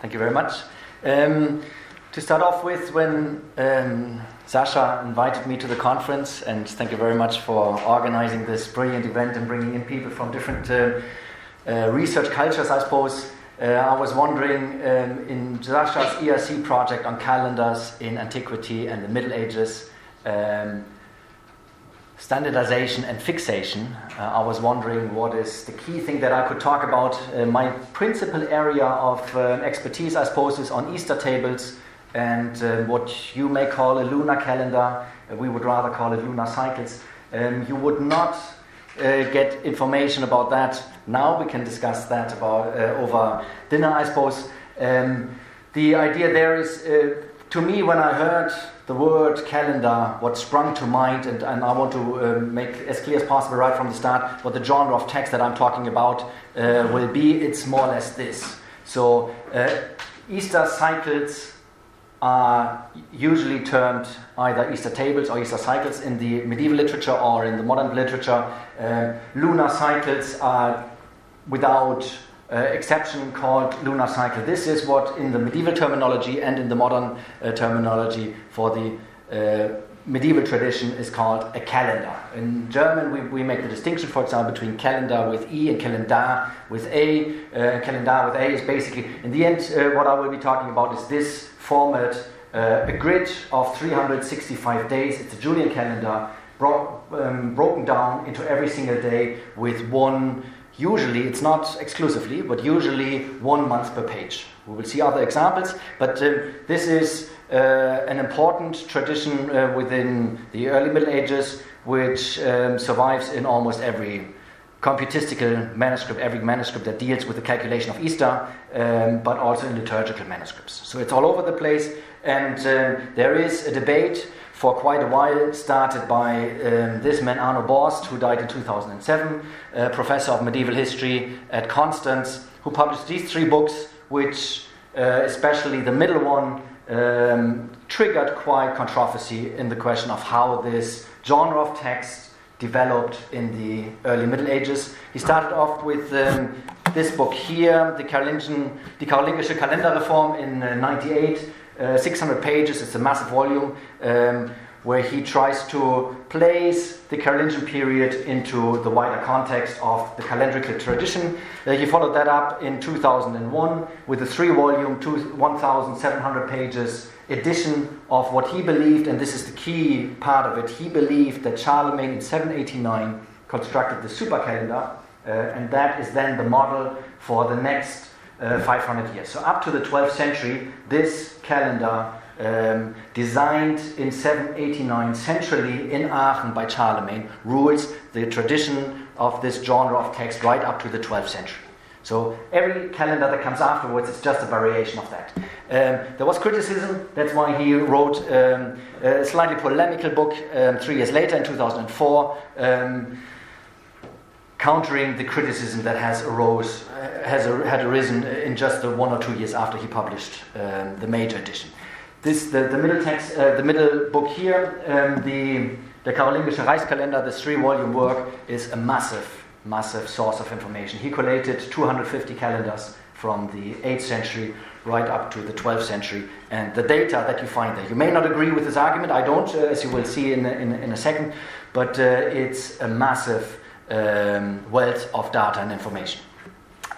Thank you very much. Um, to start off with, when um, Sacha invited me to the conference, and thank you very much for organizing this brilliant event and bringing in people from different uh, uh, research cultures, I suppose. Uh, I was wondering um, in Sacha's ERC project on calendars in antiquity and the Middle Ages. Um, standardization and fixation. Uh, I was wondering what is the key thing that I could talk about. Uh, my principal area of uh, expertise, I suppose, is on Easter tables and uh, what you may call a lunar calendar. Uh, we would rather call it lunar cycles. Um, you would not uh, get information about that now. We can discuss that about over dinner, I suppose. Um, the idea there is, to me, when I heard the word calendar, what sprung to mind, and, and I want to uh, make as clear as possible right from the start what the genre of text that I'm talking about uh, will be. It's more or less this. So, uh, Easter cycles are usually termed either Easter tables or Easter cycles in the medieval literature or in the modern literature. Uh, lunar cycles are without uh, exception called lunar cycle. This is what, in the medieval terminology and in the modern uh, terminology for the uh, medieval tradition, is called a calendar. In German, we, we make the distinction, for example, between calendar with E and calendar with A. Uh, calendar with A is basically, in the end, uh, what I will be talking about is this format uh, a grid of 365 days. It's a Julian calendar. Bro- um, broken down into every single day with one Usually, it's not exclusively, but usually one month per page. We will see other examples, but uh, this is uh, an important tradition uh, within the early Middle Ages, which um, survives in almost every computistical manuscript, every manuscript that deals with the calculation of Easter, um, but also in liturgical manuscripts. So it's all over the place, and um, there is a debate for quite a while, started by um, this man Arno Borst, who died in 2007, a professor of medieval history at Constance, who published these three books, which, uh, especially the middle one, um, triggered quite controversy in the question of how this genre of text developed in the early Middle Ages. He started off with um, this book here, the Carolingian, Die Karolingische Kalenderreform in uh, 98, uh, 600 pages, it's a massive volume, um, where he tries to place the Carolingian period into the wider context of the calendrical tradition. Uh, he followed that up in 2001 with a three volume, 1,700 pages edition of what he believed, and this is the key part of it. He believed that Charlemagne in 789 constructed the super calendar, uh, and that is then the model for the next uh, 500 years. So up to the 12th century, this calendar um, designed in 789 centrally in Aachen by Charlemagne rules the tradition of this genre of text right up to the 12th century. So every calendar that comes afterwards is just a variation of that. Um, there was criticism, that's why he wrote um, a slightly polemical book um, three years later in 2004 um, countering the criticism that has arose uh, has had arisen in just the one or two years after he published um, the major edition. This the, the middle text, uh, the middle book here, um, the the Karolingische Reichskalender, this three-volume work, is a massive, massive source of information. He collated 250 calendars from the 8th century right up to the 12th century, and the data that you find there. You may not agree with this argument. I don't, uh, as you will see in, in, in a second, but uh, it's a massive um, wealth of data and information.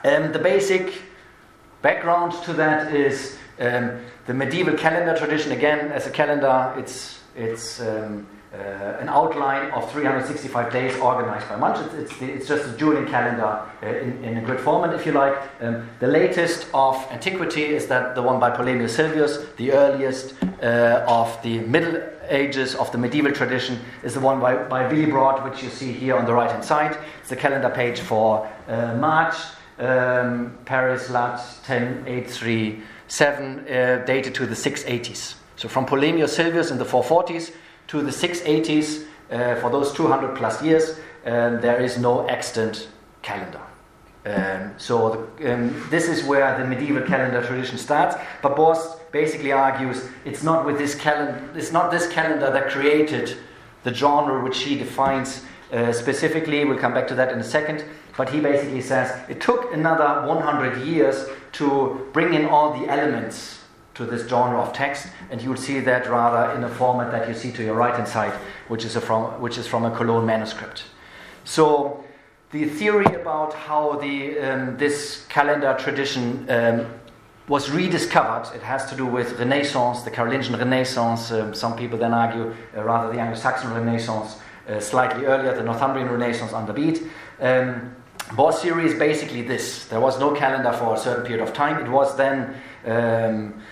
Um, the basic background to that is um, the medieval calendar tradition. Again, as a calendar, it's, it's um, uh, an outline of 365 days organized by months. It's, it's, it's just a Julian calendar uh, in, in, a grid format, if you like. Um, the latest of antiquity is that the one by Polemius Silvius, the earliest uh, of the Middle Ages of the medieval tradition is the one by, by Willibrord, which you see here on the right hand side. It's the calendar page for uh, March, um, Paris, Lat 10837, uh, dated to the 680s. So from Polemius Silvius in the 440s to the 680s, uh, for those 200 plus years, um, there is no extant calendar. Um, so the, um, this is where the medieval calendar tradition starts. But Borst basically argues it's not with this calendar. It's not this calendar that created the genre which he defines uh, specifically. We'll come back to that in a second. but he basically says it took another 100 years to bring in all the elements to this genre of text, and you will see that rather in a format that you see to your right hand side, which is, from, which is from a Cologne manuscript. So, the theory about how the, um, this calendar tradition um, was rediscovered, it has to do with Renaissance, the Carolingian Renaissance. Um, some people then argue uh, rather the Anglo Saxon Renaissance, uh, slightly earlier, the Northumbrian Renaissance Bede. Um, Borst's theory is basically this there was no calendar for a certain period of time. It was then um,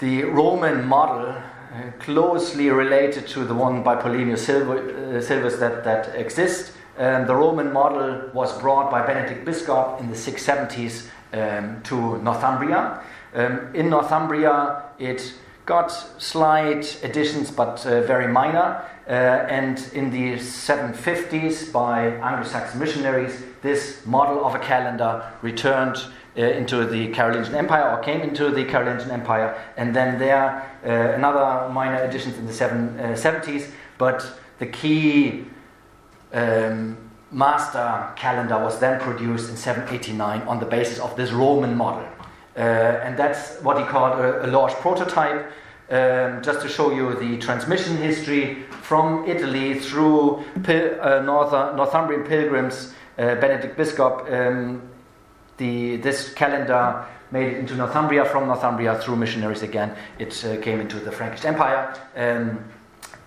the Roman model uh, closely related to the one by Polemius Silver, uh, Silvers that, that exists. Um, the Roman model was brought by Benedict Biscop in the 670s um, to Northumbria. Um, in Northumbria, it got slight additions, but uh, very minor. Uh, and in the 750s, by Anglo Saxon missionaries, this model of a calendar returned uh, into the Carolingian Empire or came into the Carolingian Empire, and then there uh, another minor additions in the seven, uh, 70s. But the key um, master calendar was then produced in 789 on the basis of this Roman model. Uh, and that's what he called a, a large prototype. Um, just to show you the transmission history from Italy through Pil- uh, Northumbrian pilgrims, uh, Benedict Biscop, um, the, this calendar made it into Northumbria, from Northumbria through missionaries again, it uh, came into the Frankish Empire. Um,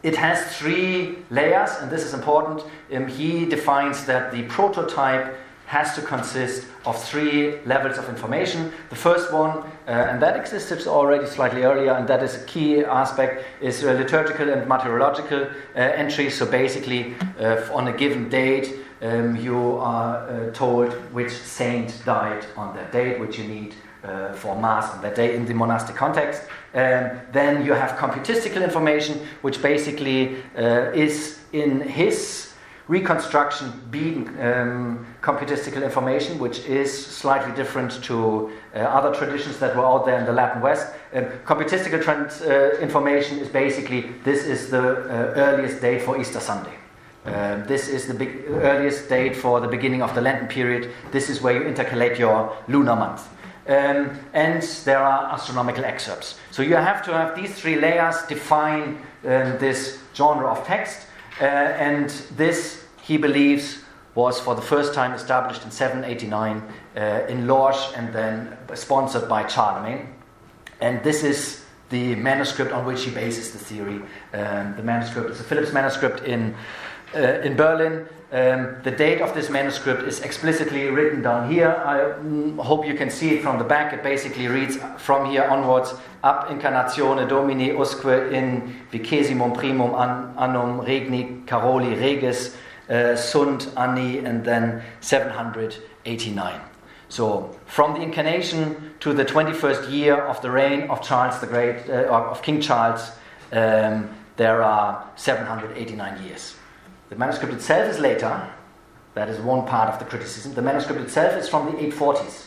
it has three layers, and this is important. Um, he defines that the prototype has to consist of three levels of information. The first one, uh, and that existed already slightly earlier, and that is a key aspect, is uh, liturgical and martyrological uh, entries. So basically, uh, on a given date, um, you are uh, told which saint died on that date, which you need uh, for Mass on that day in the monastic context. Um, then you have computistical information, which basically uh, is in his reconstruction being um, computistical information, which is slightly different to uh, other traditions that were out there in the Latin West. Um, computistical trans, uh, information is basically this is the uh, earliest date for Easter Sunday. Uh, this is the big, earliest date for the beginning of the Lenten period. This is where you intercalate your lunar month. Um, and there are astronomical excerpts. So you have to have these three layers define um, this genre of text, uh, and this, he believes, was for the first time established in 789 uh, in Lorsch and then sponsored by Charlemagne. And this is the manuscript on which he bases the theory. Um, the manuscript is a Phillipps manuscript in, uh, in Berlin, um, the date of this manuscript is explicitly written down here. I mm, hope you can see it from the back. It basically reads from here onwards ab incarnatione domini usque in vicesimum primum an, annum regni caroli regis uh, sunt anni and then 789. So from the incarnation to the 21st year of the reign of Charles the Great, uh, of King Charles, um, there are 789 years. The manuscript itself is later. That is one part of the criticism. The manuscript itself is from the 840s.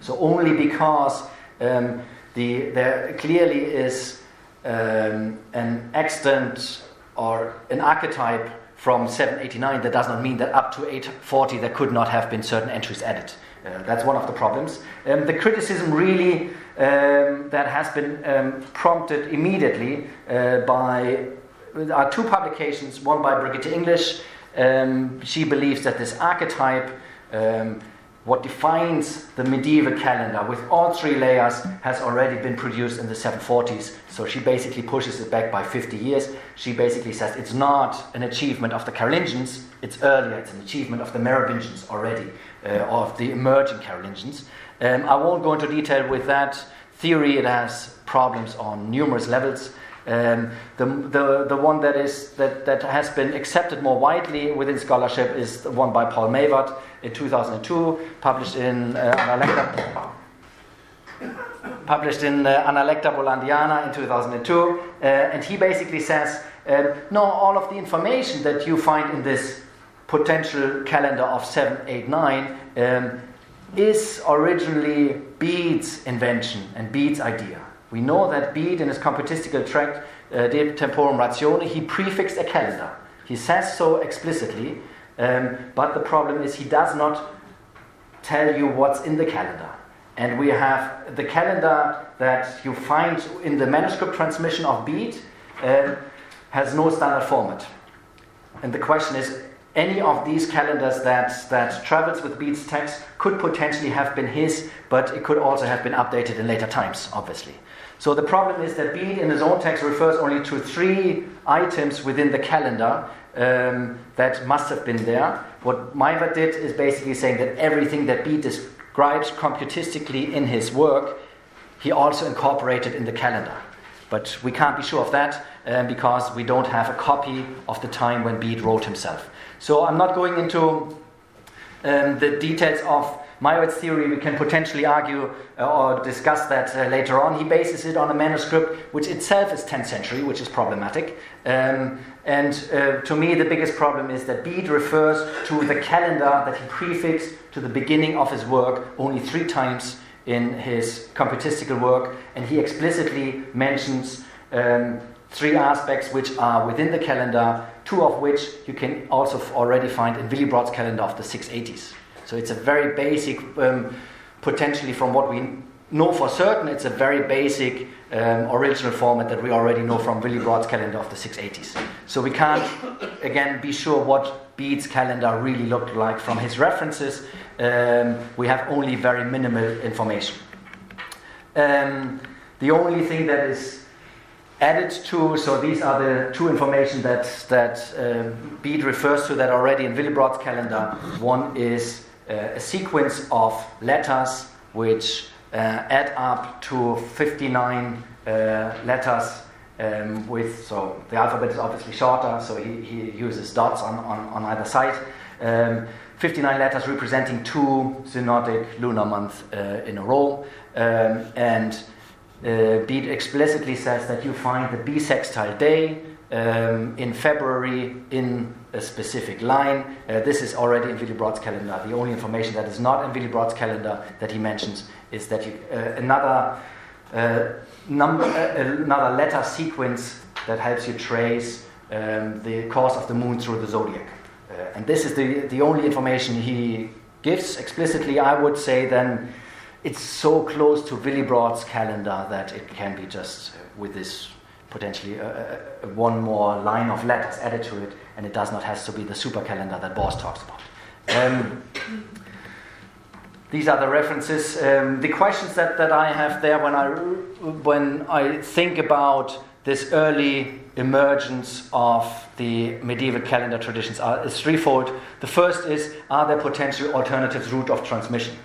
So only because um, the, there clearly is um, an extant or an archetype from 789, that does not mean that up to 840 there could not have been certain entries added. Uh, that's one of the problems. Um, the criticism really um, that has been um, prompted immediately uh, by are two publications, one by Brigitte Englisch. Um, she believes that this archetype, um, what defines the medieval calendar with all three layers, has already been produced in the 740s. So she basically pushes it back by 50 years. She basically says it's not an achievement of the Carolingians, it's earlier, it's an achievement of the Merovingians already, uh, of the emerging Carolingians. Um, I won't go into detail with that theory, it has problems on numerous levels. Um, the, the, the one that, is, that, that has been accepted more widely within scholarship is the one by Paul Meyvaert in 2002, published in uh, Analecta, published in uh, Analecta in 2002. Uh, and he basically says, um, no, all of the information that you find in this potential calendar of 789 um, is originally Bede's invention and Bede's idea. We know that Bede, in his computistical tract, uh, De Temporum Ratione, he prefixed a calendar. He says so explicitly, um, but the problem is he does not tell you what's in the calendar. And we have the calendar that you find in the manuscript transmission of Bede uh, has no standard format. And the question is any of these calendars that, that travels with Bede's text could potentially have been his, but it could also have been updated in later times, obviously. So the problem is that Bede in his own text refers only to three items within the calendar um, that must have been there. What Meyvaert did is basically saying that everything that Bede describes computistically in his work, he also incorporated in the calendar. But we can't be sure of that um, because we don't have a copy of the time when Bede wrote himself. So I'm not going into um, the details of Meyvaert's theory. We can potentially argue uh, or discuss that uh, later on. He bases it on a manuscript which itself is 10th century, which is problematic. Um, and uh, to me, the biggest problem is that Bede refers to the calendar that he prefixed to the beginning of his work only three times in his computistical work, and he explicitly mentions um, three aspects which are within the calendar, two of which you can also already find in Willibrord's calendar of the 680s. So it's a very basic, um, potentially from what we know for certain, it's a very basic um, original format that we already know from Willibrord's calendar of the 680s. So we can't, again, be sure what Bede's calendar really looked like from his references. Um, we have only very minimal information. Um, the only thing that is added to, so these are the two information that, that uh, Bede refers to that already in Willibrord's calendar. One is a sequence of letters which uh, add up to 59 uh, letters um, with, so the alphabet is obviously shorter, so he, he uses dots on, on, on either side. Um, 59 letters representing two synodic lunar months uh, in a row. Um, and uh, explicitly says that you find the bissextile day um, in February in a specific line. Uh, this is already in Willibrord's calendar. The only information that is not in Willibrord's calendar that he mentions is that you, uh, another uh, number, uh, another letter sequence that helps you trace um, the course of the moon through the zodiac. Uh, and this is the, the only information he gives explicitly. I would say then it's so close to Willibrord's calendar that it can be just with this potentially uh, one more line of letters added to it, and it does not have to be the super calendar that Borst talks about. Um, these are the references. Um, the questions that, that I have there when I, when I think about this early emergence of the medieval calendar traditions are, is threefold. The first is are there potential alternatives route of transmission?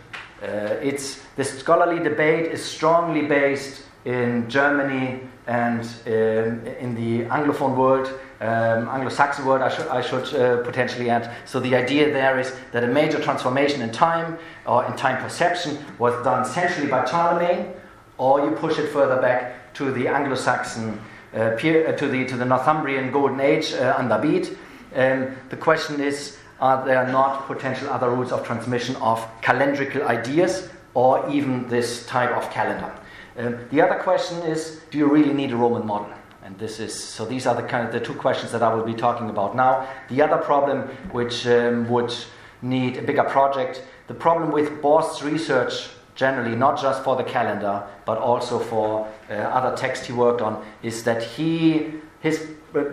Uh, it's, this scholarly debate is strongly based in Germany and um, in the Anglophone world, um, Anglo-Saxon world, I, sh- I should uh, potentially add. So the idea there is that a major transformation in time or in time perception was done centrally by Charlemagne, or you push it further back to the Anglo-Saxon, uh, uh, to the to the Northumbrian Golden Age uh, under Bede. Um, the question is, are there not potential other routes of transmission of calendrical ideas, or even this type of calendar? Um, the other question is, do you really need a Roman model? And this is so. These are the kind of the two questions that I will be talking about now. The other problem, which um, would need a bigger project, the problem with Borst's research generally, not just for the calendar, but also for uh, other texts he worked on, is that he his uh,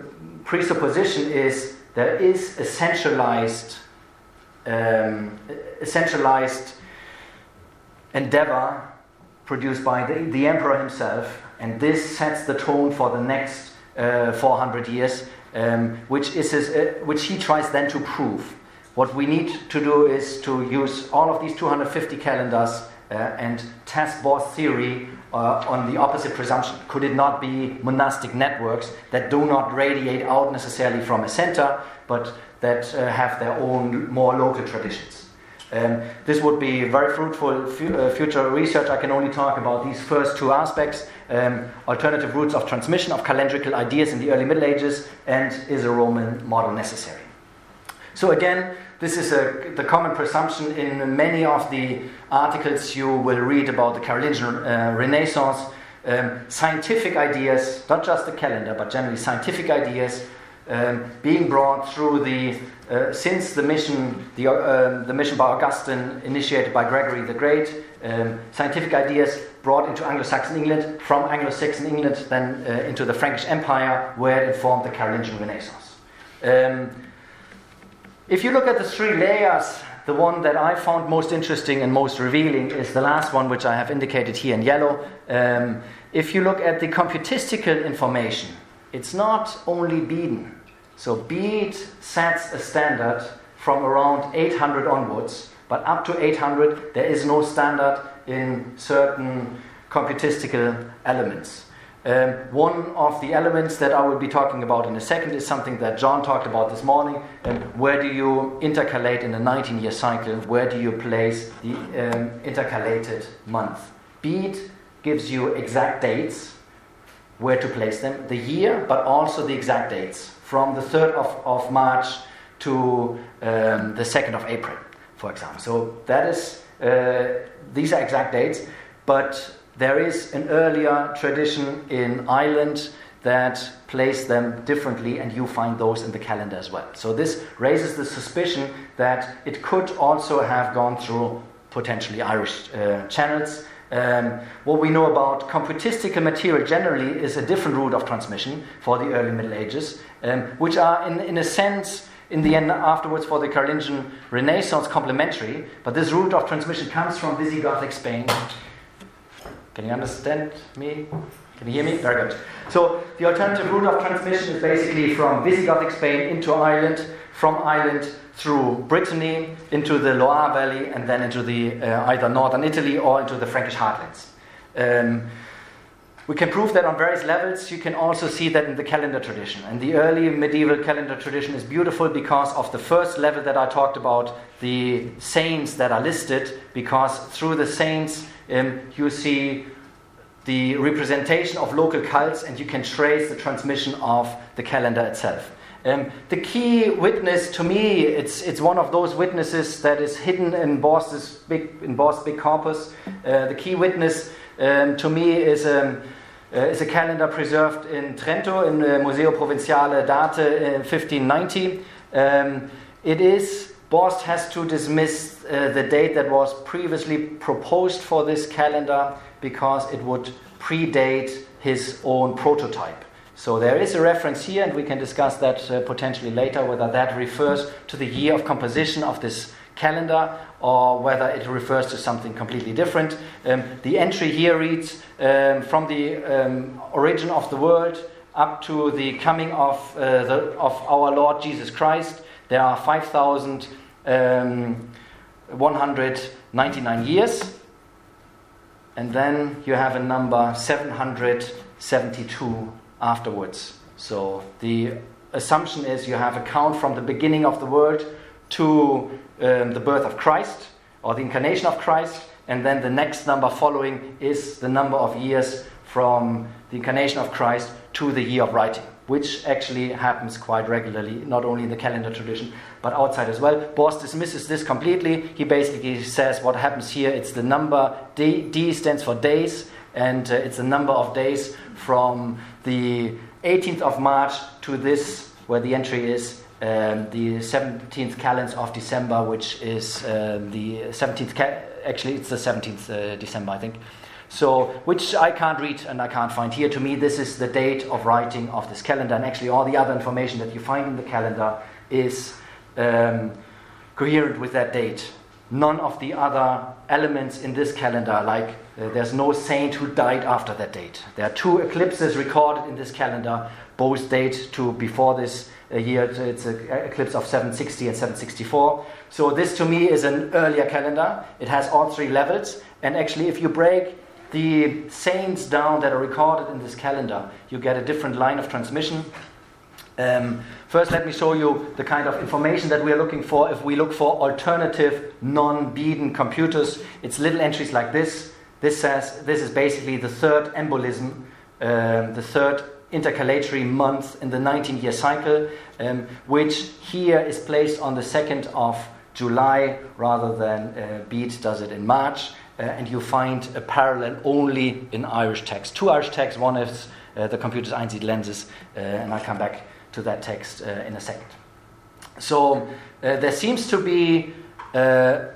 presupposition is there is a centralized, um, a centralized endeavor produced by the, the emperor himself, and this sets the tone for the next uh, 400 years, um, which, is his, uh, which he tries then to prove. What we need to do is to use all of these 250 calendars uh, and test Borst's theory uh, on the opposite presumption. Could it not be monastic networks that do not radiate out necessarily from a center, but that uh, have their own more local traditions? Um, this would be very fruitful fu- uh, future research. I can only talk about these first two aspects um, alternative routes of transmission of calendrical ideas in the early Middle Ages, and is a Roman model necessary? So, again, this is a, the common presumption in many of the articles you will read about the Carolingian uh, Renaissance. Um, scientific ideas, not just the calendar, but generally scientific ideas, um, being brought through the uh, since the mission the, uh, the mission by Augustine initiated by Gregory the Great um, scientific ideas brought into Anglo-Saxon England from Anglo-Saxon England then uh, into the Frankish Empire where it formed the Carolingian Renaissance. Um, if you look at the three layers the one that I found most interesting and most revealing is the last one, which I have indicated here in yellow. Um, if you look at the computistical information, it's not only Bedan. So Bede sets a standard from around 800 onwards, but up to 800 there is no standard in certain computistical elements. Um, one of the elements that I will be talking about in a second is something that John talked about this morning. Um, where do you intercalate in a 19 year cycle? Where do you place the um, intercalated month? Bede gives you exact dates, where to place them, the year, but also the exact dates from the 3rd of, of March to um, the 2nd of April, for example. So that is, uh, these are exact dates, but there is an earlier tradition in Ireland that place them differently, and you find those in the calendar as well. So this raises the suspicion that it could also have gone through potentially Irish uh, channels. Um, what we know about computistical material generally is a different route of transmission for the early Middle Ages, um, which are, in, in a sense, in the end, afterwards for the Carolingian Renaissance, complementary. But this route of transmission comes from Visigothic Spain can you understand me? Can you hear me? Very good. So the alternative route of transmission is basically from Visigothic Spain into Ireland, from Ireland through Brittany into the Loire Valley, and then into the uh, either northern Italy or into the Frankish heartlands. Um, we can prove that on various levels. You can also see that in the calendar tradition. And the early medieval calendar tradition is beautiful because of the first level that I talked about, the saints that are listed, because through the saints um, you see the representation of local cults and you can trace the transmission of the calendar itself. Um, the key witness to me, it's, it's one of those witnesses that is hidden in Borst's big, in Borst's big corpus. Uh, the key witness um, to me is, um, uh, is a calendar preserved in Trento in the Museo Provinciale d'Arte in 1590. Um, it is, Borst has to dismiss uh, the date that was previously proposed for this calendar because it would predate his own prototype. So there is a reference here, and we can discuss that uh, potentially later whether that refers to the year of composition of this calendar or whether it refers to something completely different. Um, the entry here reads um, from the um, origin of the world up to the coming of, uh, the, of our Lord Jesus Christ. There are 5,000. um, years. And then you have a number 772 afterwards. So the assumption is you have a count from the beginning of the world to um, the birth of Christ or the incarnation of Christ, and then the next number following is the number of years from the incarnation of Christ to the year of writing, which actually happens quite regularly, not only in the calendar tradition, but outside as well. Borst dismisses this completely. He basically says what happens here it's the number, D, D stands for days, and uh, it's the number of days from the 18th of March to this, where the entry is um, the 17th calends of December, which is uh, the 17th, ca- actually, it's the 17th uh, December, I think. So, which I can't read and I can't find here. To me, this is the date of writing of this calendar, and actually, all the other information that you find in the calendar is um, coherent with that date. None of the other elements in this calendar, like uh, there's no saint who died after that date. There are two eclipses recorded in this calendar, both date to before this uh, year. It's an eclipse of 760 and 764. So this to me is an earlier calendar. It has all three levels. And actually, if you break the saints down that are recorded in this calendar, you get a different line of transmission. Um, first, let me show you the kind of information that we are looking for. If we look for alternative non-Bedan computers, it's little entries like this. This says this is basically the third embolism, um, the third intercalatory month in the 19 year cycle, um, which here is placed on the 2nd of July rather than uh, Bede does it in March. Uh, and you find a parallel only in Irish text. Two Irish texts, one is uh, the Computus Einsidlensis, uh, and I'll come back to that text uh, in a second. So uh, there seems to be uh,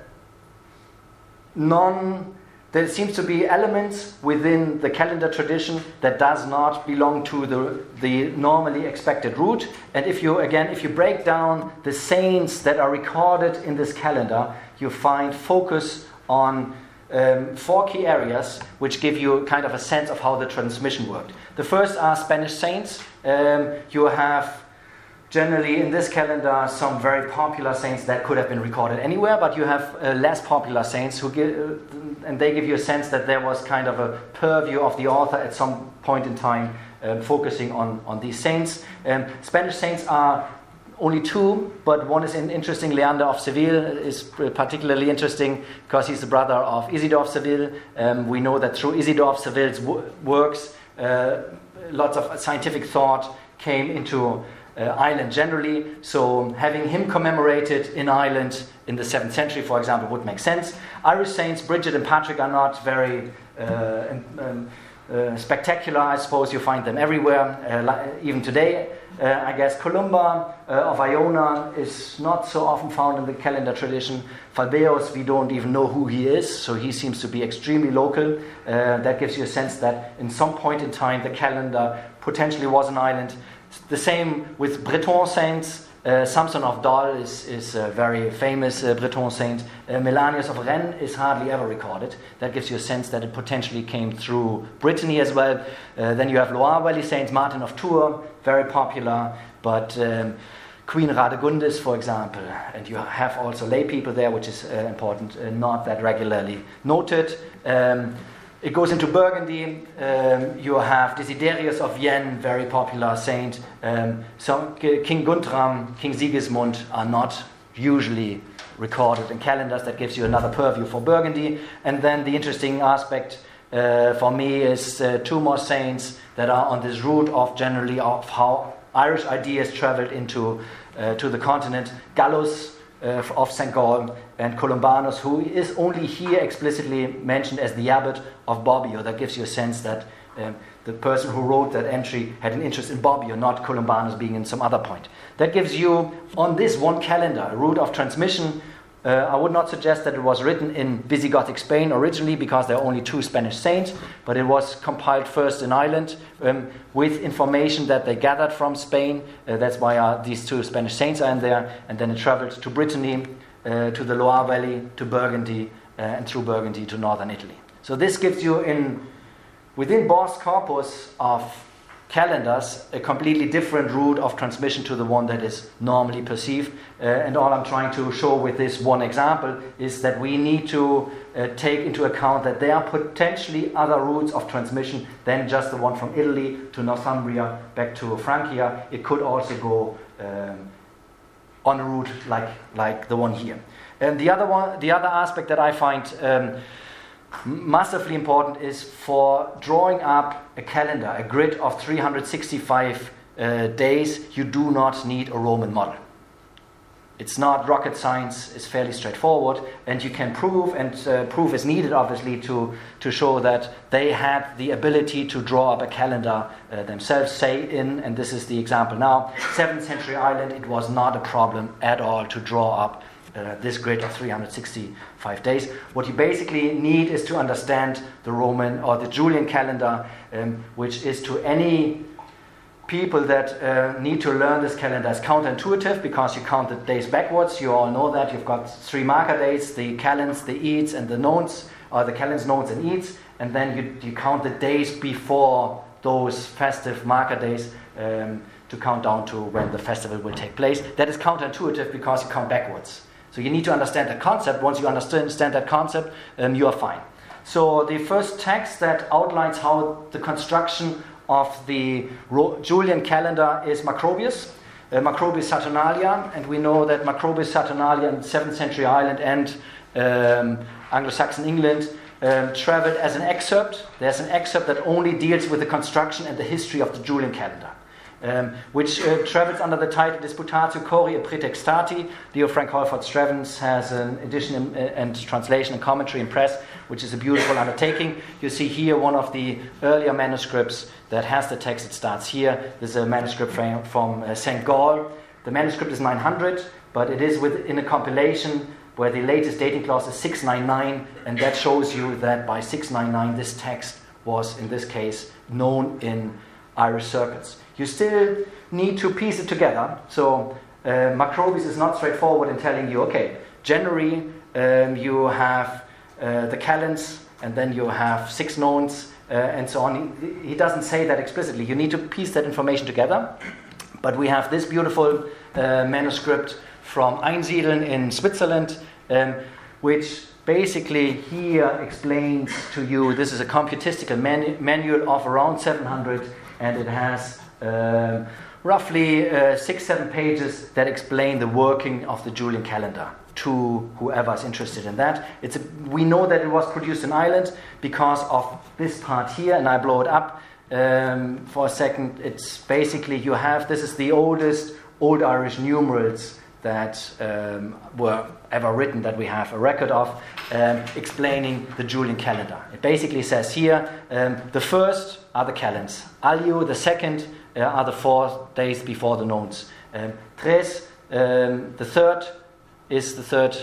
non there seems to be elements within the calendar tradition that does not belong to the, the normally expected route. And if you, again, if you break down the saints that are recorded in this calendar, you find focus on um, four key areas which give you kind of a sense of how the transmission worked. The first are Spanish saints. Um, you have generally in this calendar some very popular saints that could have been recorded anywhere, but you have uh, less popular saints who give, uh, and they give you a sense that there was kind of a purview of the author at some point in time um, focusing on, on these saints. Um, Spanish saints are only two, but one is interesting. Leander of Seville is particularly interesting because he's the brother of Isidore of Seville. Um, we know that through Isidore of Seville's works, uh, lots of scientific thought came into uh, Ireland generally. So having him commemorated in Ireland in the 7th century, for example, would make sense. Irish saints, Bridget and Patrick, are not very uh, um, uh, spectacular. I suppose you find them everywhere, uh, even today. Uh, I guess Columba uh, of Iona is not so often found in the calendar tradition. Falbeus, we don't even know who he is, so he seems to be extremely local. that gives you a sense that in some point in time the calendar potentially was an island. The same with Breton saints. Uh, Samson of Dol is, is a very famous uh, Breton saint. Uh, Melanius of Rennes is hardly ever recorded. That gives you a sense that it potentially came through Brittany as well. Then you have Loire Valley saints, Martin of Tours, very popular, but um, Queen Radegundis, for example, and you have also lay people there, which is uh, important, uh, not that regularly noted. Um, it goes into Burgundy. Um, you have Desiderius of Vienne, very popular saint. Um, so King Guntram, King Sigismund are not usually recorded in calendars. That gives you another purview for Burgundy. And then the interesting aspect uh, for me is uh, two more saints that are on this route of generally of how Irish ideas traveled into uh, to the continent. Gallus of St. Gall and Columbanus, who is only here explicitly mentioned as the abbot of Bobbio. That gives you a sense that um, the person who wrote that entry had an interest in Bobbio, not Columbanus being in some other point. That gives you, on this one calendar, a route of transmission uh, I would not suggest that it was written in Visigothic Spain originally because there are only two Spanish saints, but it was compiled first in Ireland um, with information that they gathered from Spain. Uh, that's why uh, these two Spanish saints are in there. And then it traveled to Brittany, uh, to the Loire Valley, to Burgundy, uh, and through Burgundy to northern Italy. So this gives you in within Borst's corpus of calendars a completely different route of transmission to the one that is normally perceived. Uh, and all I'm trying to show with this one example is that we need to uh, take into account that there are potentially other routes of transmission than just the one from Italy to Northumbria back to Francia. It could also go um, on a route like, like the one here. And the other one, the other aspect that I find um, massively important is for drawing up a calendar, a grid of 365 uh, days, you do not need a Roman model. It's not rocket science, it's fairly straightforward, and you can prove, and uh, proof is needed obviously to, to show that they had the ability to draw up a calendar uh, themselves, say in, and this is the example now, 7th century Ireland, it was not a problem at all to draw up uh, this grid of 365 days. What you basically need is to understand the Roman or the Julian calendar, um, which is to any people that uh, need to learn this calendar is counterintuitive because you count the days backwards. You all know that. You've got three marker days the calends, the eads, and the nones, or the calends, nones, and eads. And then you, you count the days before those festive marker days um, to count down to when the festival will take place. That is counterintuitive because you count backwards. So you need to understand the concept. Once you understand that concept, um, you are fine. So the first text that outlines how the construction of the Julian calendar is Macrobius, uh, Macrobius Saturnalia, and we know that Macrobius Saturnalia in 7th century Ireland and um, Anglo-Saxon England um, traveled as an excerpt. There's an excerpt that only deals with the construction and the history of the Julian calendar. Um, which uh, travels under the title Disputatio Cori e Praetextati. Leofranc Holford Strevens has an edition uh, and translation and commentary in press, which is a beautiful undertaking. You see here one of the earlier manuscripts that has the text. It starts here. This is a manuscript from, from uh, St. Gall. The manuscript is 900, but it is within a compilation where the latest dating clause is 699, and that shows you that by 699 this text was, in this case, known in Irish circles. You still need to piece it together. So uh, Macrobius is not straightforward in telling you, okay, January um, you have uh, the calends, and then you have six nones, uh, and so on. He, he, doesn't say that explicitly. You need to piece that information together. But we have this beautiful uh, manuscript from Einsiedeln in Switzerland, um, which basically here explains to you this is a computistical manu- manual of around 700, and it has um, roughly uh, six, seven pages that explain the working of the Julian calendar to whoever is interested in that. It's a, we know that it was produced in Ireland because of this part here, and I blow it up um, for a second. It's basically you have this is the oldest Old Irish numerals that um, were ever written that we have a record of, um, explaining the Julian calendar. It basically says here um, the first are the calends, Alio, the second are the four days before the nones, um, Tres, um, the third is the third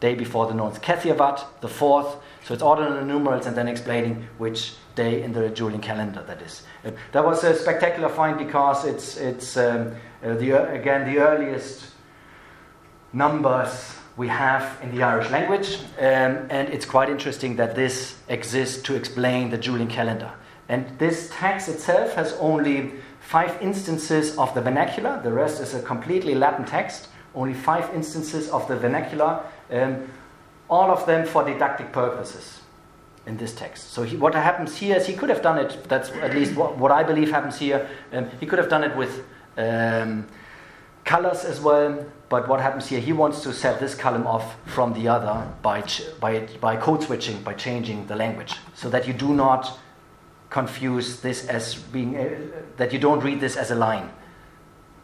day before the nones, Kethiavat, the fourth. So it's ordinal numerals and then explaining which day in the Julian calendar that is. Uh, that was a spectacular find because it's, it's um, uh, the, again the earliest numbers we have in the Irish language, um, and it's quite interesting that this exists to explain the Julian calendar. And this text itself has only five instances of the vernacular, the rest is a completely Latin text, only five instances of the vernacular, um, all of them for didactic purposes in this text. So he, what happens here is he could have done it, that's at least what, what I believe happens here, um, he could have done it with um, colors as well, but what happens here, he wants to set this column off from the other by, by, by code switching, by changing the language, so that you do not confuse this as being, uh, that you don't read this as a line.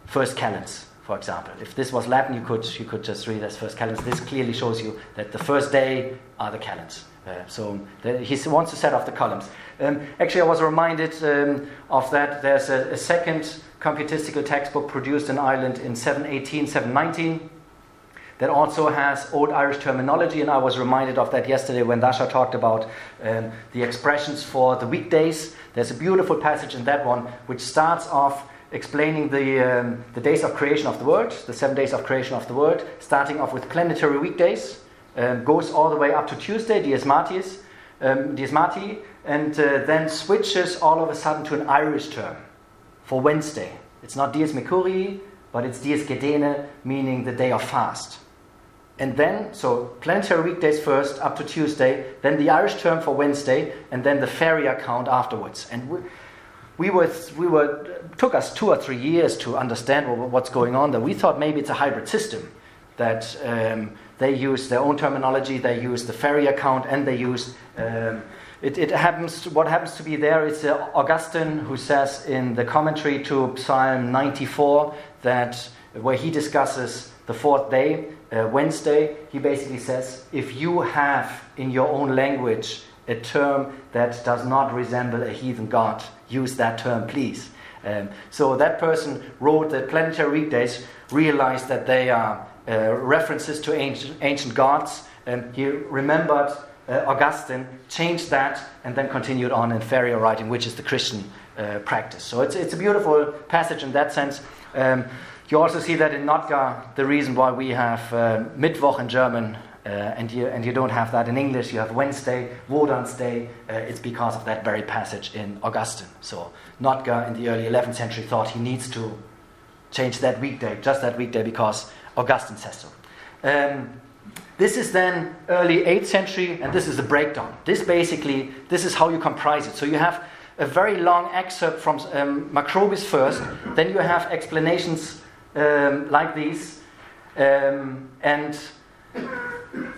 First calends, for example. If this was Latin, you could, you could just read as first calends. This clearly shows you that the first day are the calends. Uh, so the, he wants to set off the columns. Um, actually, I was reminded um, of that. There's a, a second computistical textbook produced in Ireland in 718, 719 that also has Old Irish terminology, and I was reminded of that yesterday when Dasha talked about um, the expressions for the weekdays. There's a beautiful passage in that one which starts off explaining the, um, the days of creation of the world, the seven days of creation of the world, starting off with planetary weekdays, um, goes all the way up to Tuesday, Dies Martis, um, Dies Marti, and uh, then switches all of a sudden to an Irish term for Wednesday. It's not Dies Mercurii, but it's Dies Gedene, meaning the day of fast. And then, so planetary weekdays first, up to Tuesday, then the Irish term for Wednesday, and then the feria account afterwards. And we, we were, we were, took us two or three years to understand what's going on there. We thought maybe it's a hybrid system that um, they use their own terminology, they use the feria account, and they use um, it, it, happens, what happens to be there is uh, Augustine who says in the commentary to Psalm 94 that where he discusses the fourth day, uh, Wednesday, he basically says, if you have in your own language a term that does not resemble a heathen god, use that term, please. Um, so that person wrote that planetary weekdays, realized that they are uh, references to ancient, ancient gods. and he remembered uh, Augustine changed that and then continued on in feria writing, which is the Christian uh, practice. So it's, it's a beautiful passage in that sense. Um, you also see that in Notker, the reason why we have uh, Mittwoch in German uh, and, you, and you don't have that in English, you have Wednesday, Wodan's Day, uh, it's because of that very passage in Augustine. So Notker in the early 11th century thought he needs to change that weekday, just that weekday, because Augustine says so. Um, this is then early 8th century, and this is the breakdown. This basically, this is how you comprise it. So you have a very long excerpt from um, Macrobius first, then you have explanations um, like these, um, and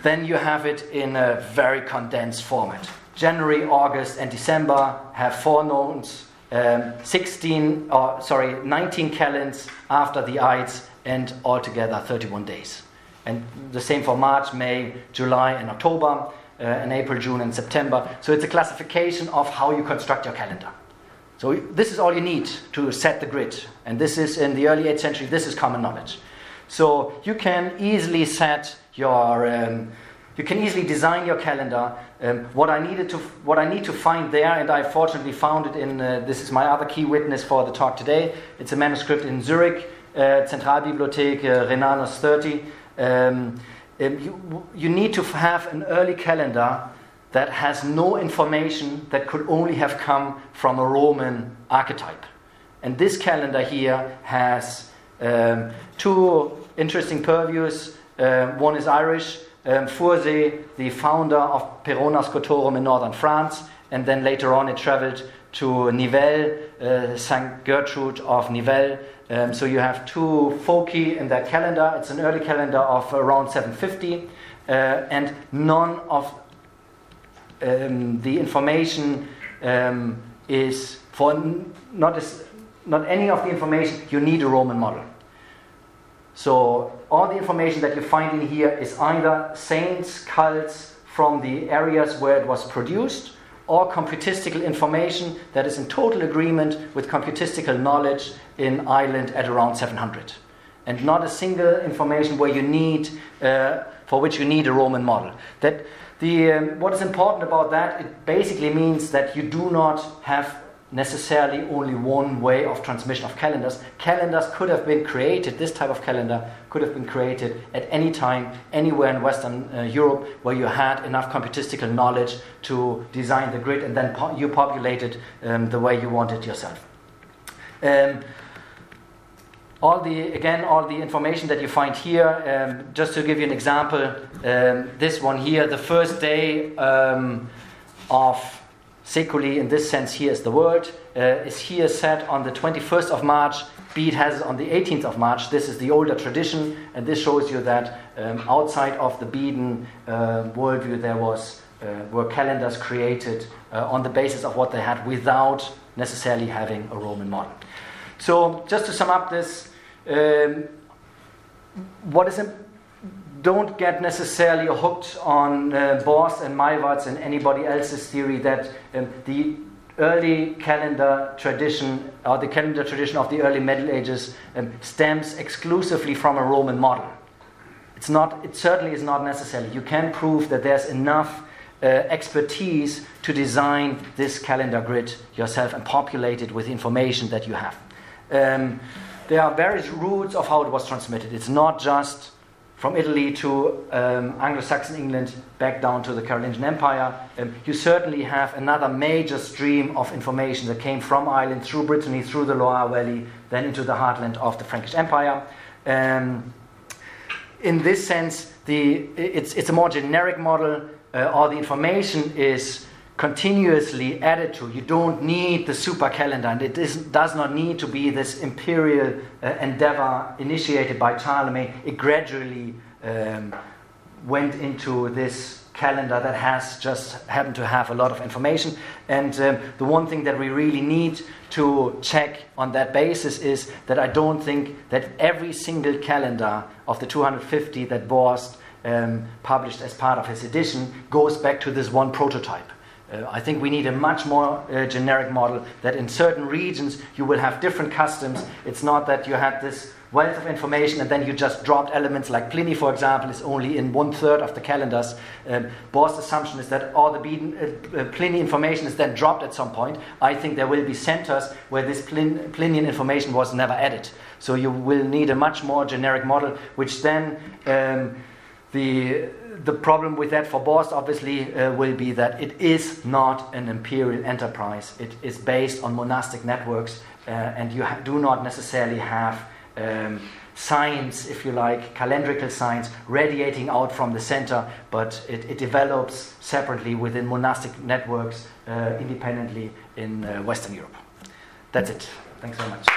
then you have it in a very condensed format. January, August, and December have four nones, um, 16, or sorry, 19 calends after the Ides, and altogether 31 days. And the same for March, May, July, and October, uh, and April, June, and September. So it's a classification of how you construct your calendar. So this is all you need to set the grid. And this is in the early 8th century, this is common knowledge. So you can easily set your, um, you can easily design your calendar. Um, what I needed to, what I need to find there, and I fortunately found it in. Uh, this is my other key witness for the talk today. It's a manuscript in Zurich, uh, Zentralbibliothek uh, Rhenanus 30. Um, um, you, you need to have an early calendar that has no information that could only have come from a Roman archetype. And this calendar here has um, two interesting purviews. Uh, one is Irish, um, Fourzé, the founder of Perona Scotorum in northern France, and then later on it traveled to Nivelles, uh, St. Gertrude of Nivelles. Um, so you have two foci in that calendar. It's an early calendar of around 750, uh, and none of um, the information um, is for not as not any of the information, you need a Roman model. So all the information that you find in here is either saints, cults from the areas where it was produced, or computistical information that is in total agreement with computistical knowledge in Ireland at around 700. And not a single information where you need, uh, for which you need a Roman model. That the, um, what is important about that, it basically means that you do not have necessarily only one way of transmission of calendars. Calendars could have been created, this type of calendar could have been created at any time, anywhere in Western uh, Europe, where you had enough computistical knowledge to design the grid and then po- you populated um, the way you wanted yourself. Um, all the again all the information that you find here um, just to give you an example um, this one here the first day um, of Seculi, in this sense, here is the world, uh, is here set on the 21st of March. Bede has it on the 18th of March. This is the older tradition, and this shows you that um, outside of the Bedan uh, worldview, there was uh, were calendars created uh, on the basis of what they had without necessarily having a Roman model. So, just to sum up this, um, what is don't get necessarily hooked on uh, Borst and Meyvaert's and anybody else's theory that um, the early calendar tradition or the calendar tradition of the early Middle Ages um, stems exclusively from a Roman model. It's not, it certainly is not necessary. You can prove that there's enough uh, expertise to design this calendar grid yourself and populate it with information that you have. Um, there are various routes of how it was transmitted. It's not just from Italy to um, Anglo-Saxon England back down to the Carolingian Empire, um, you certainly have another major stream of information that came from Ireland through Brittany, through the Loire Valley, then into the heartland of the Frankish Empire. Um, in this sense, the, it's, it's a more generic model, uh, or the information is continuously added to. You don't need the super calendar, and it does not need to be this imperial uh, endeavor initiated by Ptolemy. It gradually um, went into this calendar that has just happened to have a lot of information. And um, the one thing that we really need to check on that basis is that I don't think that every single calendar of the 250 that Borst um, published as part of his edition goes back to this one prototype. Uh, I think we need a much more uh, generic model that in certain regions you will have different customs. It's not that you had this wealth of information and then you just dropped elements like Pliny, for example, is only in one third of the calendars. Um, Borst's assumption is that all the uh, uh, Pliny information is then dropped at some point. I think there will be centers where this Plin- Plinian information was never added. So you will need a much more generic model, which then um, the the problem with that for Borst obviously uh, will be that it is not an imperial enterprise. It is based on monastic networks, uh, and you ha- do not necessarily have um, signs, if you like, calendrical signs radiating out from the center, but it, it develops separately within monastic networks uh, independently in uh, Western Europe. That's it. Thanks very much.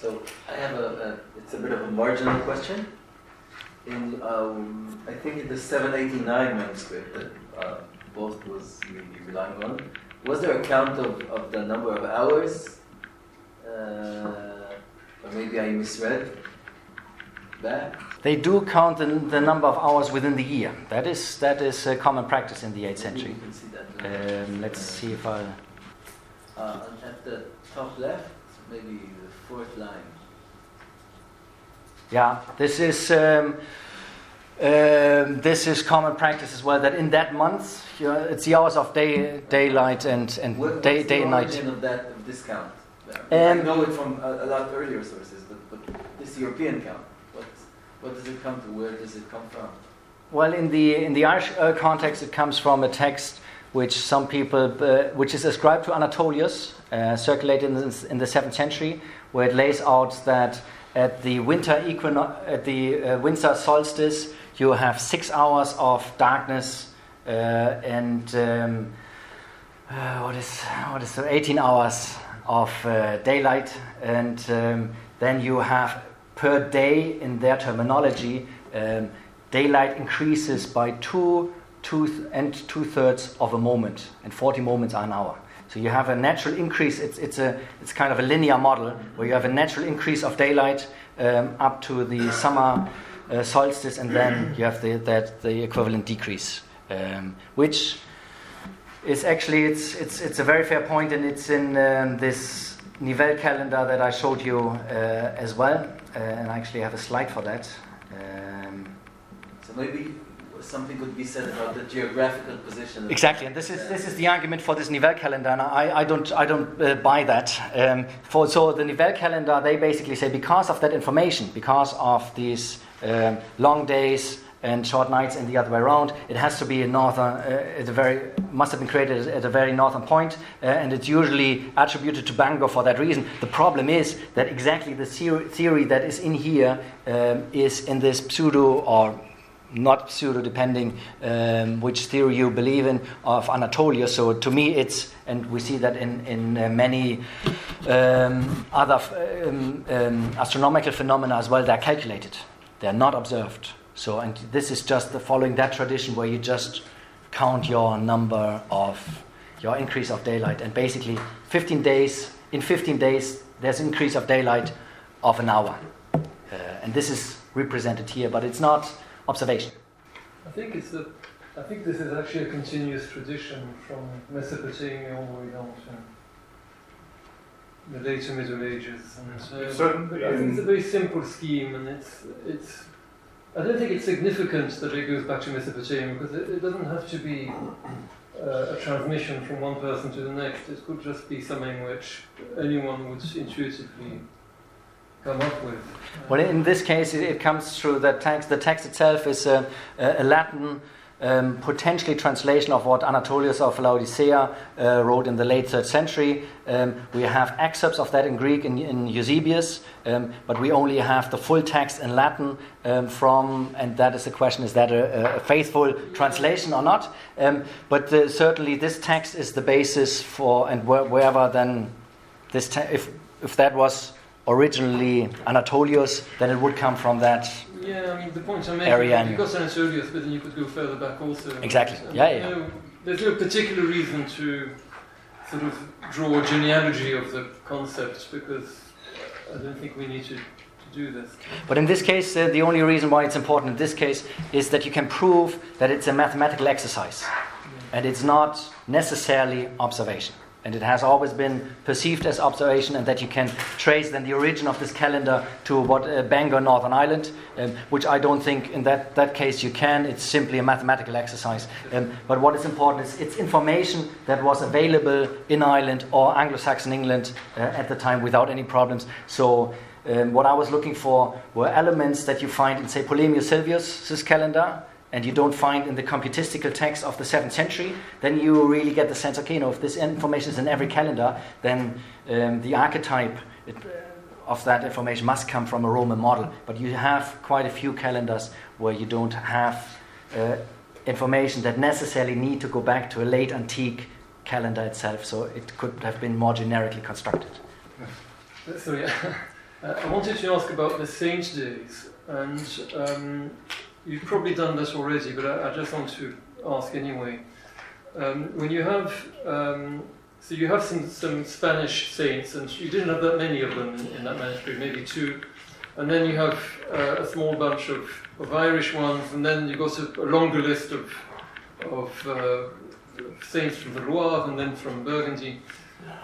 So I have a, a, it's a bit of a marginal question. in um, I think in the 789 manuscript that uh, Borst was maybe relying on, was there a count of, of the number of hours? Uh, or maybe I misread that? They do count the, the number of hours within the year. That is that is a common practice in the 8th century. You can see that. Um, let's see if I. Uh, at the top left, maybe the fourth line. Yeah, this is um, um, this is common practice as well. That in that month, you know, it's the hours of day, daylight, and and What, day, what's day the and night. origin of that of this count? I Um, know it from a, a lot earlier sources, but, but this European count, what, what does it come to? Where does it come from? Well, in the in the Irish uh, context, it comes from a text which some people, uh, which is ascribed to Anatolius, uh, circulated in the, in the seventh century, where it lays out that at the winter at the uh, winter solstice, you have six hours of darkness uh, and um, uh, what is what is the 18 hours of uh, daylight, and um, then you have per day in their terminology. Um, daylight increases by two, two th- and two thirds of a moment, and 40 moments are an hour. So you have a natural increase. It's, it's, a, it's kind of a linear model where you have a natural increase of daylight um, up to the summer uh, solstice, and then you have the, that, the equivalent decrease, um, which is actually it's, it's, it's a very fair point, and it's in um, this Nivelle calendar that I showed you uh, as well, uh, and I actually have a slide for that. Um, So maybe something could be said about the geographical position. Exactly, and this is this is the argument for this Nivelle calendar, and I, I don't I don't uh, buy that. Um, for so the Nivelle calendar, they basically say because of that information, because of these um, long days and short nights, and the other way around, it has to be a northern. Uh, at a very must have been created at a very northern point, uh, and it's usually attributed to Bangor for that reason. The problem is that exactly the theory, theory that is in here um, is in this pseudo or not pseudo, depending um, which theory you believe in, of Anatolia. So to me, it's, and we see that in, in uh, many um, other um, um, astronomical phenomena as well, they're calculated, they're not observed. So, and this is just the following that tradition where you just count your number of your increase of daylight, and basically 15 days, in 15 days, there's increase of daylight of an hour. Uh, and this is represented here, but it's not observation. I think it's the. I think this is actually a continuous tradition from Mesopotamia all the way down to the later Middle Ages, and uh, Certainly I think it's a very simple scheme, and it's it's. I don't think it's significant that it goes back to Mesopotamia because it, it doesn't have to be uh, a transmission from one person to the next. It could just be something which anyone would intuitively come up with. Well, in this case, it, comes through the text. The text itself is a, a Latin, um, potentially translation of what Anatolius of Laodicea uh, wrote in the late third century. Um, we have excerpts of that in Greek in, in Eusebius, um, but we only have the full text in Latin um, from, and that is the question: is that a, a faithful translation or not? Um, but uh, certainly, this text is the basis for, and where, wherever then this, te- if if that was originally Anatolius, then it would come from that. Yeah, I mean, the point I'm making Area you've got Anatolius, but then you could go further back also. Exactly. And Yeah, yeah. No, there's no particular reason to sort of draw a genealogy of the concept because I don't think we need to, to do this. But in this case, uh, the only reason why it's important in this case is that you can prove that it's a mathematical exercise and it's not necessarily observation. And it has always been perceived as observation, and that you can trace then the origin of this calendar to what uh, Bangor, Northern Ireland, um, which I don't think in that, that case you can. It's simply a mathematical exercise. Um, but what is important is it's information that was available in Ireland or Anglo Saxon England uh, at the time without any problems. So um, what I was looking for were elements that you find in, say, Polemius Silvius' calendar, and you don't find in the computistical text of the 7th century, then you really get the sense, okay, you know, if this information is in every calendar, then um, the archetype it, of that information must come from a Roman model. But you have quite a few calendars where you don't have uh, information that necessarily need to go back to a late antique calendar itself, so it could have been more generically constructed. So yeah, uh, I wanted to ask about the saint days. And um, you've probably done this already, but I, I just want to ask anyway. Um, when you have, um, so you have some, some Spanish saints, and you didn't have that many of them in, in that manuscript, maybe two. And then you have uh, a small bunch of, of Irish ones, and then you've got a, a longer list of, of uh, saints from the Loire and then from Burgundy.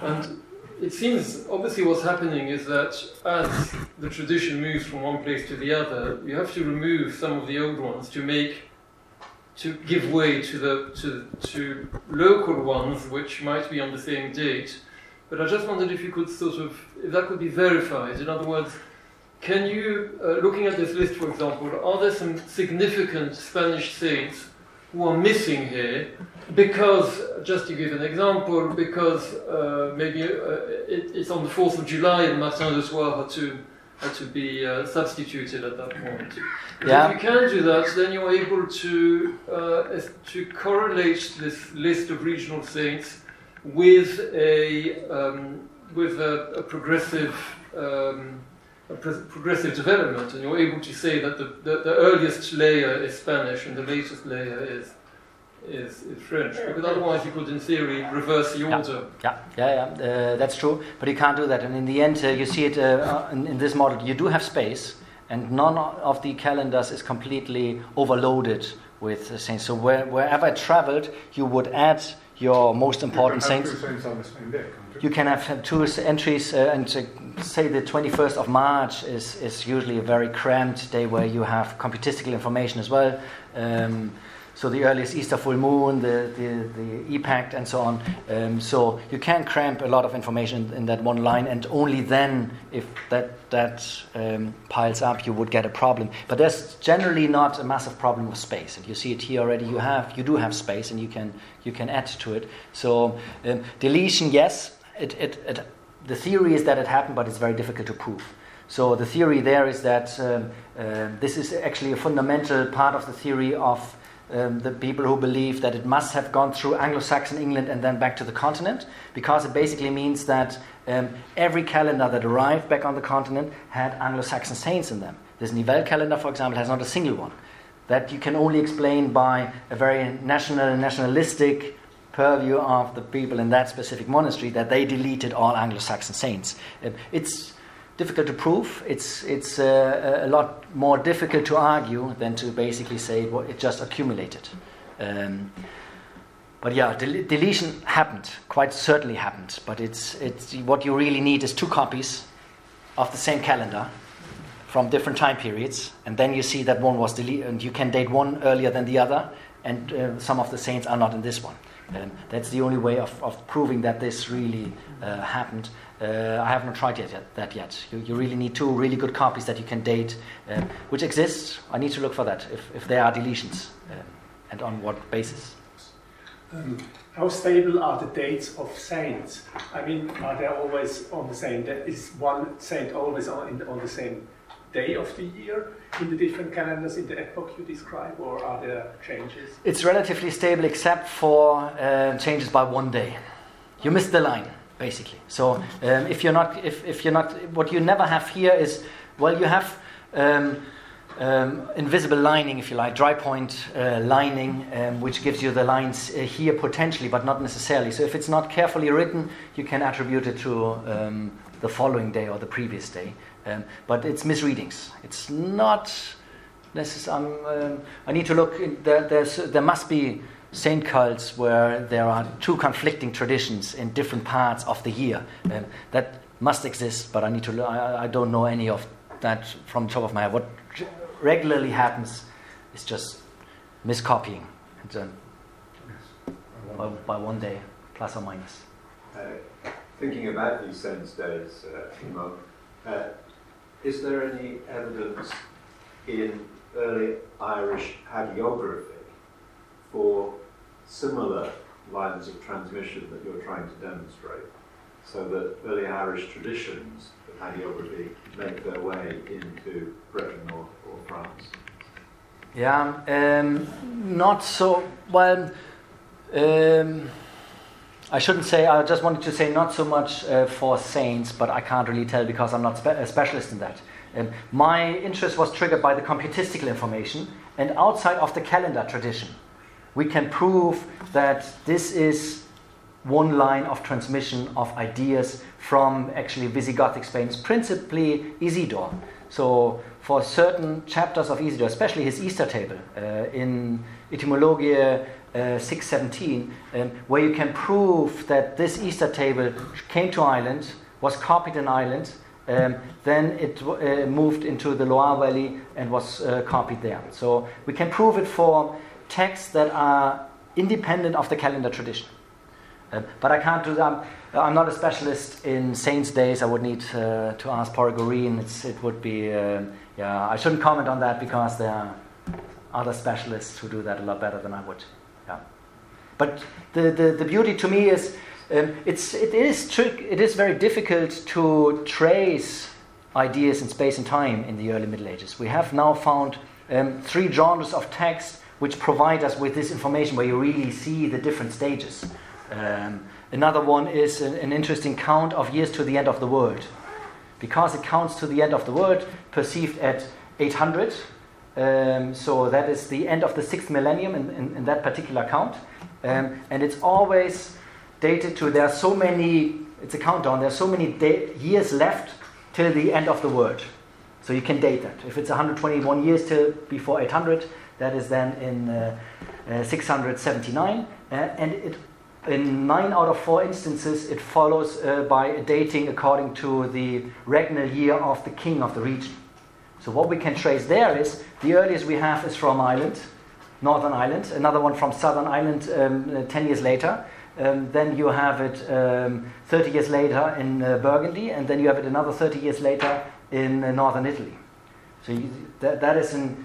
And it seems obviously what's happening is that as the tradition moves from one place to the other, you have to remove some of the old ones to make to give way to the to, to local ones which might be on the same date. But I just wondered if you could sort of if that could be verified. In other words, can you, uh, looking at this list, for example, are there some significant Spanish saints who are missing here because, just to give an example, because uh, maybe uh, it, it's on the 4th of July and Martin de Soir had to, had to be uh, substituted at that point. Yeah. If you can do that, then you're able to, uh, to correlate this list of regional saints with a, um, with a, a progressive um, progressive development, and you're able to say that the, the, the earliest layer is Spanish and the latest layer is is, is French, because otherwise you could, in theory, reverse the Yeah. order. Yeah, yeah, yeah. Uh, that's true. But you can't do that. And in the end, uh, you see it uh, in, in this model. You do have space, and none of the calendars is completely overloaded with uh, saints. So where, wherever I traveled, you would add your most important you can saints. You can have two entries, uh, and say the 21st of March is, is usually a very cramped day where you have computistical information as well. Um, so the earliest Easter full moon, the, the, the epact, and so on. Um, so you can cramp a lot of information in that one line, and only then, if that, that um, piles up, you would get a problem. But there's generally not a massive problem with space, and you see it here already. You have, you do have space, and you can, you can add to it. So um, deletion, yes, it, it, it, the theory is that it happened, but it's very difficult to prove. So the theory there is that um, uh, this is actually a fundamental part of the theory of um, the people who believe that it must have gone through Anglo-Saxon England and then back to the continent, because it basically means that um, every calendar that arrived back on the continent had Anglo-Saxon saints in them. This Nivelle calendar, for example, has not a single one. That you can only explain by a very national, and nationalistic purview of the people in that specific monastery that they deleted all Anglo-Saxon saints. Uh, It's difficult to prove. It's it's uh, a lot more difficult to argue than to basically say well, it just accumulated. Um, but yeah, del- deletion happened. Quite certainly happened. But it's it's what you really need is two copies of the same calendar from different time periods, and then you see that one was deleted, and you can date one earlier than the other, and uh, some of the saints are not in this one. Um, that's the only way of, of proving that this really uh, happened. Uh, I have not tried yet, yet that yet. You, you really need two really good copies that you can date, um, which exists. I need to look for that if, if there are deletions, um, and on what basis. Um, how stable are the dates of saints? I mean, are they always on the same? Is one saint always on, on the same day of the year in the different calendars in the epoch you describe, or are there changes? It's relatively stable except for uh, changes by one day. You missed the line, basically. So um, if you're not, if, if you're not, what you never have here is, well, you have um, um, invisible lining, if you like, dry point uh, lining, um, which gives you the lines uh, here potentially, but not necessarily. So if it's not carefully written, you can attribute it to um, the following day or the previous day. Um, but it's misreadings. It's not necessarily. Um, I need to look. In, there, there must be saint cults where there are two conflicting traditions in different parts of the year. Um, that must exist, but I need to. I, I don't know any of that from the top of my head. What regularly happens is just miscopying, and, um, by, by one day, plus or minus. Uh, thinking about these saints' days, uh, Immo, uh, is there any evidence in early Irish hagiography for similar lines of transmission that you're trying to demonstrate? So that early Irish traditions of hagiography make their way into Britain or, or France? Yeah, um, not so well. Um, I shouldn't say. I just wanted to say not so much uh, for saints, but I can't really tell because I'm not spe- a specialist in that. Um, my interest was triggered by the computistical information, and outside of the calendar tradition, we can prove that this is one line of transmission of ideas from actually Visigothic Spain, principally Isidore. So, for certain chapters of Isidore, especially his Easter table uh, in Etymologia uh, 617, um, where you can prove that this Easter table came to Ireland, was copied in Ireland, um, then it uh, moved into the Loire Valley and was uh, copied there. So we can prove it for texts that are independent of the calendar tradition. Uh, but I can't do that. I'm not a specialist in saints' days. I would need uh, to ask Pádraig Ó Riain. it would be, uh, yeah, I shouldn't comment on that because there are other specialists who do that a lot better than I would. Yeah. But the, the, the beauty to me is um, it's, it, is trick, it is very difficult to trace ideas in space and time in the early Middle Ages. We have now found um, three genres of text which provide us with this information where you really see the different stages. Um, another one is an, an, interesting count of years to the end of the world. Because it counts to the end of the world, perceived at 800, um, so that is the end of the sixth millennium in, in, in that particular count. Um, and it's always dated to there are so many, it's a countdown, there are so many day, years left till the end of the world. So you can date that. If it's 121 years till before 800, that is then in uh, uh, 679. Uh, and it, in nine out of four instances, it follows uh, by dating according to the regnal year of the king of the region. So what we can trace there is the earliest we have is from Ireland, Northern Ireland, another one from Southern Ireland um, uh, 10 years later. Um, then you have it um, 30 years later in uh, Burgundy, and then you have it another 30 years later in uh, northern Italy. So you, that, that is an.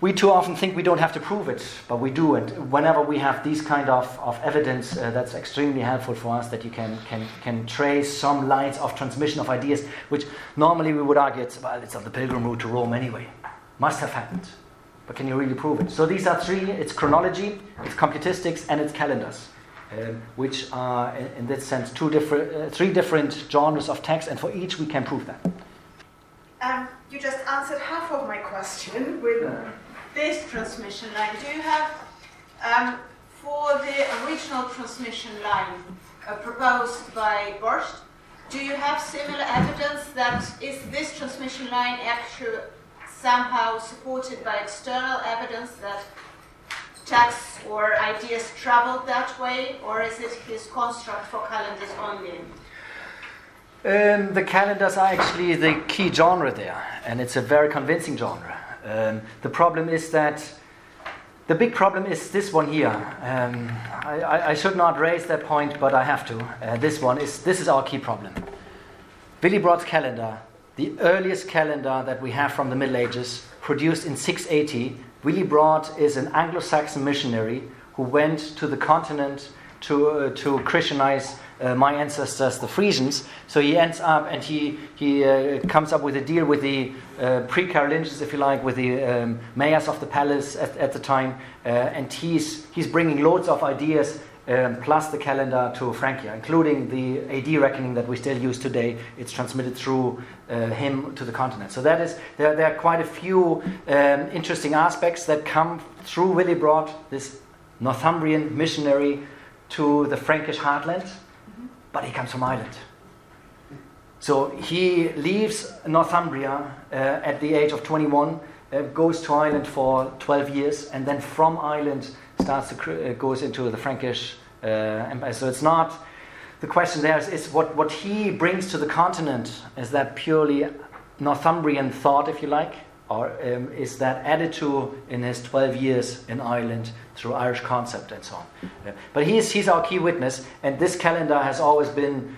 We too often think we don't have to prove it, but we do. And whenever we have these kind of, of evidence, uh, that's extremely helpful for us that you can, can, can trace some lines of transmission of ideas, which normally we would argue it's, well, it's of the pilgrim route to Rome anyway. Must have happened. But can you really prove it? So these are three it's chronology, it's computistics, and it's calendars um, which are, in, in that sense, two different, uh, three different genres of text, and for each we can prove that. Um, you just answered half of my question with this transmission line. Do you have, um, for the original transmission line uh, proposed by Borst, do you have similar evidence that is this transmission line actually somehow supported by external evidence that texts or ideas traveled that way, or is it his construct for calendars only? Um, the calendars are actually the key genre there, and it's a very convincing genre. Um, the problem is that the big problem is this one here. Um, I, I, should not raise that point, but I have to. Uh, this one is this is our key problem. Willibrord's calendar, the earliest calendar that we have from the Middle Ages, produced in 680, Willibrord is an Anglo Saxon missionary who went to the continent to, uh, to Christianize uh, my ancestors, the Frisians. So he ends up and he, he uh, comes up with a deal with the uh, pre Carolingians, if you like, with the um, mayors of the palace at, at the time. Uh, and he's, he's bringing loads of ideas um, plus the calendar to Francia, including the AD reckoning that we still use today. It's transmitted through uh, him to the continent. So that is there, there are quite a few um, interesting aspects that come through Willibrord, this Northumbrian missionary to the Frankish heartland. But he comes from Ireland. So he leaves Northumbria uh, at the age of 21, uh, goes to Ireland for 12 years, and then from Ireland starts to uh, goes into the Frankish uh, empire. So it's not the question there is, is, what, what he brings to the continent is that purely Northumbrian thought, if you like, or um, is that added to in his 12 years in Ireland through Irish concept and so on. Uh, but he's, he's our key witness, and this calendar has always been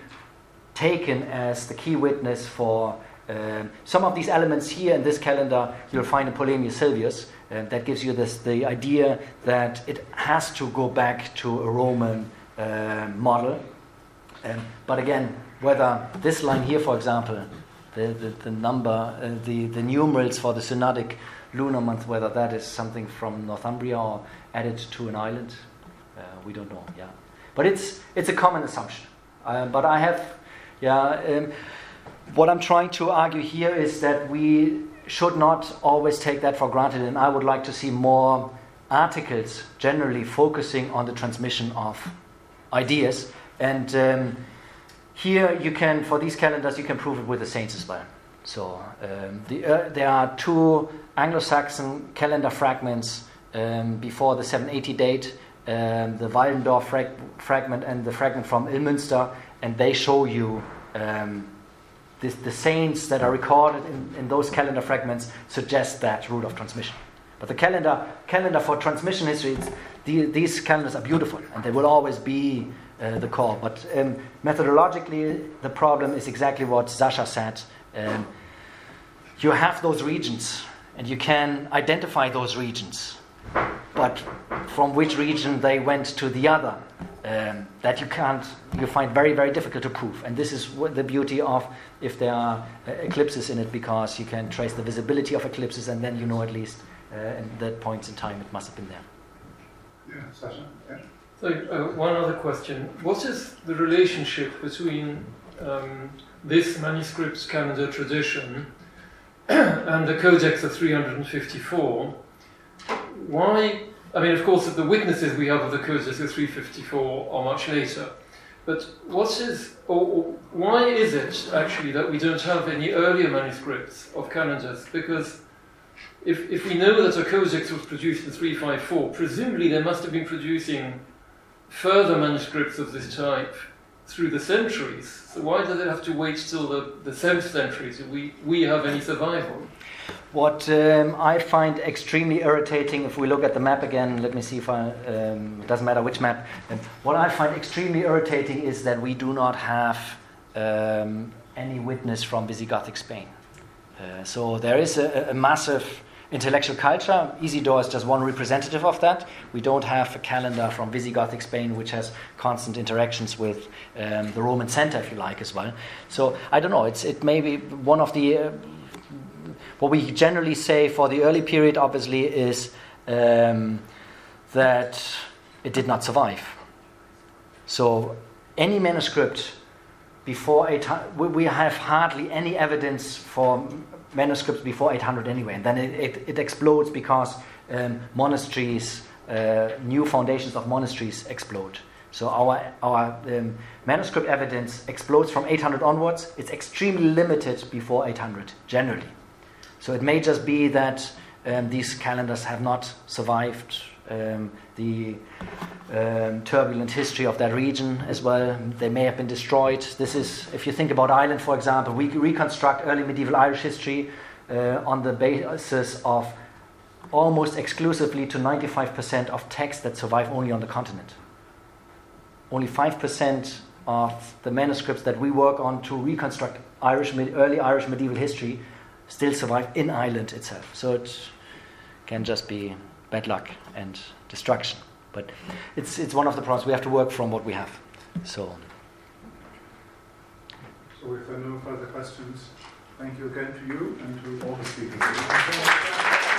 taken as the key witness for um, some of these elements here in this calendar you'll find in Polemius Silvius. Uh, that gives you this, the idea that it has to go back to a Roman uh, model. Um, but again, whether this line here, for example, the, the, the number, uh, the, the numerals for the synodic lunar month, whether that is something from Northumbria or added to an island, uh, we don't know. Yeah, but it's it's a common assumption. Uh, but I have, yeah. Um, what I'm trying to argue here is that we should not always take that for granted, and I would like to see more articles generally focusing on the transmission of ideas. And um, here you can, for these calendars, you can prove it with the saints as well. So um, the, uh, there are two Anglo-Saxon calendar fragments um, before the 780 date, um, the Waldendorf frag- fragment and the fragment from Ilmünster, and they show you um, this, the saints that are recorded in, in those calendar fragments suggest that route of transmission. But the calendar, calendar for transmission history, the, these calendars are beautiful and they will always be uh, the core. But um, methodologically, the problem is exactly what Sacha said. Um, you have those regions and you can identify those regions, but from which region they went to the other, um, that you can't, you find very, very difficult to prove. And this is the beauty of if there are uh, eclipses in it, because you can trace the visibility of eclipses, and then you know at least uh, at that point in time it must have been there. Yeah, Sacha. Yeah. So, uh, one other question. What is the relationship between um, this manuscript calendar tradition and the Codex of 354? Why? I mean, of course, the witnesses we have of the of 354 are much later. But what is, or, why is it actually that we don't have any earlier manuscripts of calendars? Because if, if we know that a codex was produced in 354, presumably they must have been producing further manuscripts of this type through the centuries. So why does it have to wait till the, the 7th century till we, we have any survival? What um, I find extremely irritating, if we look at the map again, let me see if I, um, it doesn't matter which map. Um, what I find extremely irritating is that we do not have um, any witness from Visigothic Spain. Uh, so there is a, a massive intellectual culture. Isidore is just one representative of that. We don't have a calendar from Visigothic Spain which has constant interactions with um, the Roman center, if you like, as well. So I don't know. It's it may be one of the uh, what we generally say for the early period, obviously, is um, that it did not survive. So any manuscript before 800, we have hardly any evidence for manuscripts before 800 anyway, and then it, it, it explodes because um, monasteries, uh, new foundations of monasteries explode. So our, our um, manuscript evidence explodes from 800 onwards. It's extremely limited before 800, generally. So it may just be that um, these calendars have not survived um, the um, turbulent history of that region as well. They may have been destroyed. This is, if you think about Ireland, for example, we reconstruct early medieval Irish history uh, on the basis of almost exclusively to 95% of texts that survive only on the continent. Only 5% of the manuscripts that we work on to reconstruct Irish, early Irish medieval history still survive in Ireland itself. So it can just be bad luck and destruction. But it's, it's one of the problems. We have to work from what we have. So. So if there are no further questions, thank you again to you and to all the speakers.